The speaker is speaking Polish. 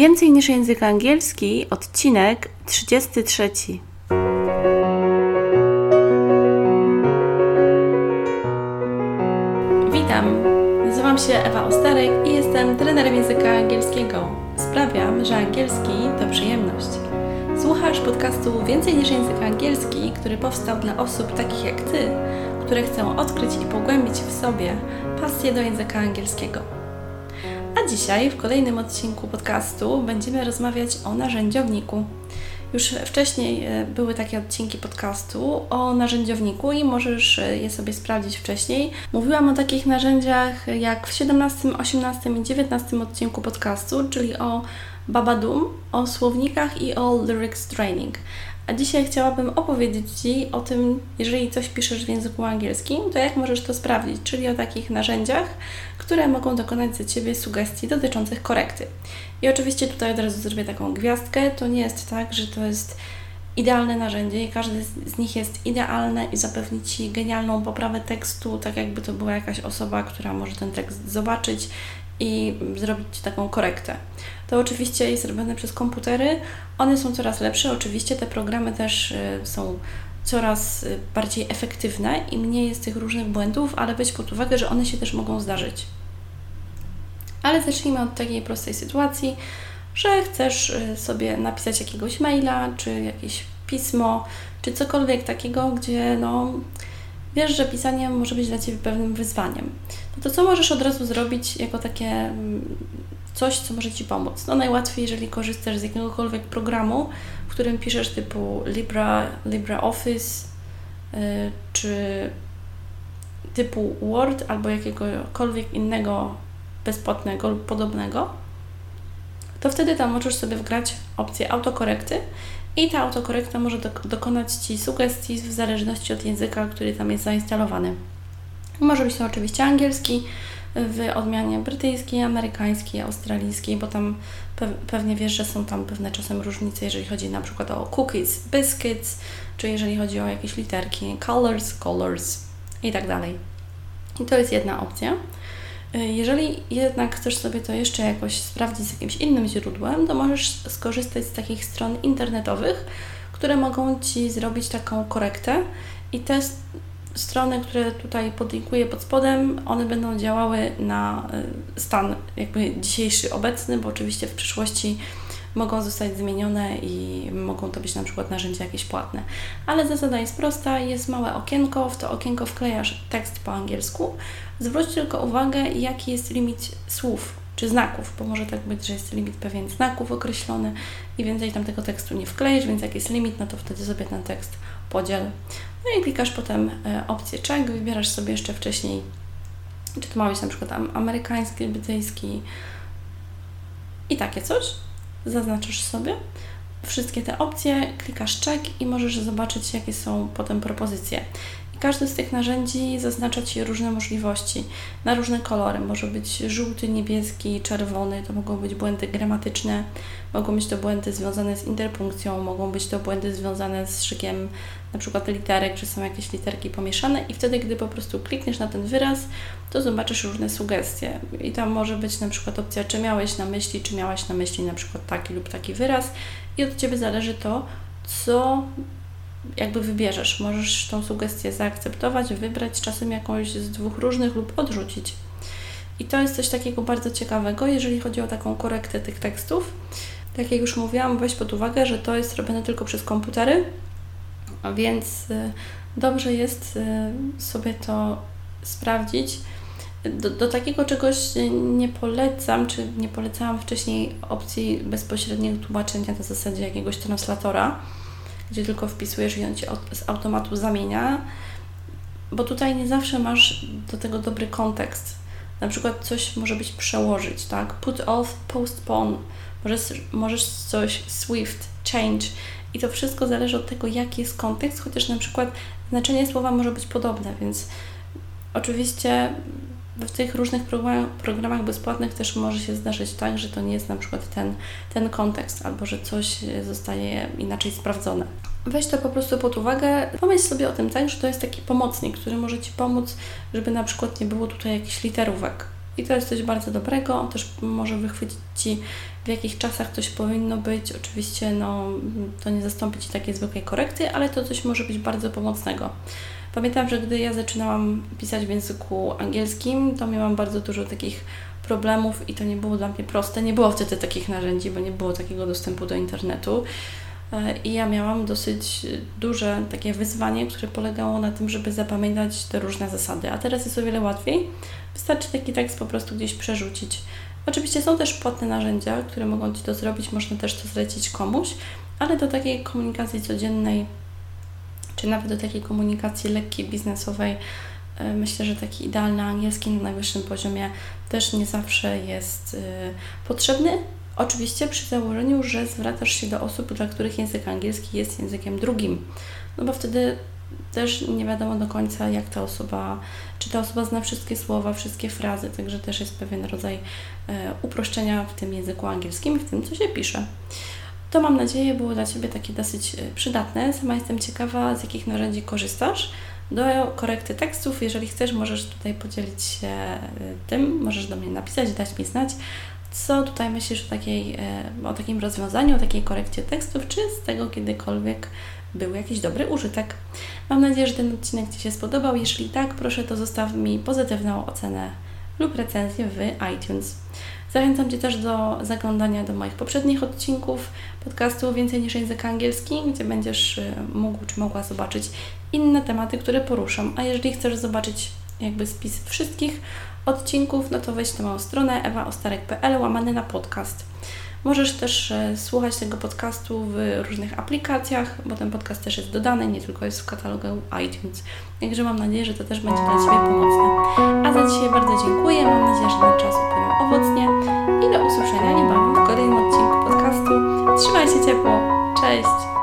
Więcej niż język angielski, odcinek 33. Witam, nazywam się Ewa Ostarek i jestem trenerem języka angielskiego. Sprawiam, że angielski to przyjemność. Słuchasz podcastu Więcej niż język angielski, który powstał dla osób takich jak Ty, które chcą odkryć i pogłębić w sobie pasję do języka angielskiego. Dzisiaj w kolejnym odcinku podcastu będziemy rozmawiać o narzędziowniku. Już wcześniej e, były takie odcinki podcastu o narzędziowniku i możesz e, je sobie sprawdzić wcześniej. Mówiłam o takich narzędziach jak w 17, 18 i 19 odcinku podcastu, czyli o Babadum, o słownikach i o Lyrics Training. A dzisiaj chciałabym opowiedzieć Ci o tym, jeżeli coś piszesz w języku angielskim, to jak możesz to sprawdzić, czyli o takich narzędziach, które mogą dokonać za Ciebie sugestii dotyczących korekty. I oczywiście tutaj od razu zrobię taką gwiazdkę. To nie jest tak, że to jest idealne narzędzie i każde z nich jest idealne i zapewni Ci genialną poprawę tekstu, tak jakby to była jakaś osoba, która może ten tekst zobaczyć i zrobić taką korektę. To oczywiście jest robione przez komputery. One są coraz lepsze. Oczywiście te programy też y, są coraz y, bardziej efektywne i mniej jest tych różnych błędów, ale weź pod uwagę, że one się też mogą zdarzyć. Ale zacznijmy od takiej prostej sytuacji, że chcesz y, sobie napisać jakiegoś maila, czy jakieś pismo, czy cokolwiek takiego, gdzie no, wiesz, że pisanie może być dla Ciebie pewnym wyzwaniem. No to co możesz od razu zrobić jako takie mm, coś, co może Ci pomóc? No najłatwiej, jeżeli korzystasz z jakiegokolwiek programu, w którym piszesz typu Libra, LibreOffice yy, czy typu Word albo jakiegokolwiek innego bezpłatnego lub podobnego, to wtedy tam możesz sobie wgrać opcję autokorekty i ta autokorekta może dokonać Ci sugestii w zależności od języka, który tam jest zainstalowany. Może być to oczywiście angielski w odmianie brytyjskiej, amerykańskiej, australijskiej, bo tam pewnie wiesz, że są tam pewne czasem różnice, jeżeli chodzi na przykład o cookies, biscuits, czy jeżeli chodzi o jakieś literki, colors, colors i tak dalej. I to jest jedna opcja. Jeżeli jednak chcesz sobie to jeszcze jakoś sprawdzić z jakimś innym źródłem, to możesz skorzystać z takich stron internetowych, które mogą Ci zrobić taką korektę. I te strony, które tutaj podlinkuję pod spodem, one będą działały na y, stan jakby dzisiejszy, obecny, bo oczywiście w przyszłości mogą zostać zmienione i mogą to być na przykład narzędzia jakieś płatne. Ale zasada jest prosta, jest małe okienko, w to okienko wklejasz tekst po angielsku. Zwróć tylko uwagę, jaki jest limit słów czy znaków, bo może tak być, że jest limit pewien znaków określony i więcej tam tego tekstu nie wklejesz, więc jak jest limit, no to wtedy sobie ten tekst podziel. No i klikasz potem e, opcję check, wybierasz sobie jeszcze wcześniej, czy to ma być na przykład amerykański, brytyjski i takie coś zaznaczasz sobie wszystkie te opcje, klikasz check i możesz zobaczyć, jakie są potem propozycje. I każde z tych narzędzi zaznacza Ci różne możliwości na różne kolory. Może być żółty, niebieski, czerwony, to mogą być błędy gramatyczne, mogą być to błędy związane z interpunkcją, mogą być to błędy związane z szykiem na przykład literek, że są jakieś literki pomieszane i wtedy, gdy po prostu klikniesz na ten wyraz, to zobaczysz różne sugestie. I tam może być na przykład opcja, czy miałeś na myśli, czy miałaś na myśli na przykład taki lub taki wyraz i od Ciebie zależy to, co jakby wybierzesz. Możesz tą sugestię zaakceptować, wybrać czasem jakąś z dwóch różnych lub odrzucić. I to jest coś takiego bardzo ciekawego, jeżeli chodzi o taką korektę tych tekstów. Tak jak już mówiłam, weź pod uwagę, że to jest robione tylko przez komputery, więc y, dobrze jest y, sobie to sprawdzić. Do, do, takiego czegoś nie polecam, czy nie polecałam wcześniej opcji bezpośredniego tłumaczenia na zasadzie jakiegoś translatora, gdzie tylko wpisujesz i on Ci z automatu zamienia, bo tutaj nie zawsze masz do tego dobry kontekst. Na przykład coś może być przełożyć, tak? Put off, postpone. Możesz, możesz coś swift, change. I to wszystko zależy od tego, jaki jest kontekst, chociaż na przykład znaczenie słowa może być podobne, więc oczywiście w tych różnych programach bezpłatnych też może się zdarzyć tak, że to nie jest na przykład ten, ten kontekst, albo że coś zostaje inaczej sprawdzone. Weź to po prostu pod uwagę. Pomyśl sobie o tym tak, że to jest taki pomocnik, który może Ci pomóc, żeby na przykład nie było tutaj jakichś literówek. I to jest coś bardzo dobrego. Też może wychwycić Ci, w jakich czasach coś powinno być. Oczywiście no, to nie zastąpi Ci takiej zwykłej korekty, ale to coś może być bardzo pomocnego. Pamiętam, że gdy ja zaczynałam pisać w języku angielskim, to miałam bardzo dużo takich problemów i to nie było dla mnie proste. Nie było wtedy takich narzędzi, bo nie było takiego dostępu do internetu. E, I ja miałam dosyć duże takie wyzwanie, które polegało na tym, żeby zapamiętać te różne zasady. A teraz jest o wiele łatwiej. Wystarczy taki tekst po prostu gdzieś przerzucić. Oczywiście są też płatne narzędzia, które mogą Ci to zrobić, można też to zlecić komuś, ale do takiej komunikacji codziennej, czy nawet do takiej komunikacji lekkiej, biznesowej, e, myślę, że taki idealny angielski na najwyższym poziomie też nie zawsze jest e, potrzebny, Oczywiście przy założeniu, że zwracasz się do osób, dla których język angielski jest językiem drugim, no bo wtedy też nie wiadomo do końca, jak ta osoba, czy ta osoba zna wszystkie słowa, wszystkie frazy, także też jest pewien rodzaj e, uproszczenia w tym języku angielskim i w tym, co się pisze. To mam nadzieję było dla Ciebie takie dosyć e, przydatne. Sama jestem ciekawa, z jakich narzędzi korzystasz do korekty tekstów. Jeżeli chcesz, możesz tutaj podzielić się e, tym, możesz do mnie napisać, dać mi znać. Co tutaj myślisz o, takiej, e, o takim rozwiązaniu, o takiej korekcie tekstów, czy z tego kiedykolwiek był jakiś dobry użytek? Mam nadzieję, że ten odcinek Ci się spodobał. Jeśli tak, proszę to zostaw mi pozytywną ocenę lub recenzję w iTunes. Zachęcam Cię też do zaglądania do moich poprzednich odcinków podcastu Więcej niż język angielski, gdzie będziesz e, mógł czy mogła zobaczyć inne tematy, które poruszam. A jeżeli chcesz zobaczyć jakby spis wszystkich odcinków, no to wejdź na moją stronę ewaostarek.pl łamany na podcast. Możesz też e, słuchać tego podcastu w różnych aplikacjach, bo ten podcast też jest dodany, nie tylko jest w katalogu iTunes. Także mam nadzieję, że to też będzie dla Ciebie pomocne. A za dzisiaj bardzo dziękuję. Mam nadzieję, że ten czas upłynął owocnie i do usłyszenia niebawem w kolejnym odcinku podcastu. Trzymaj się ciepło. Cześć!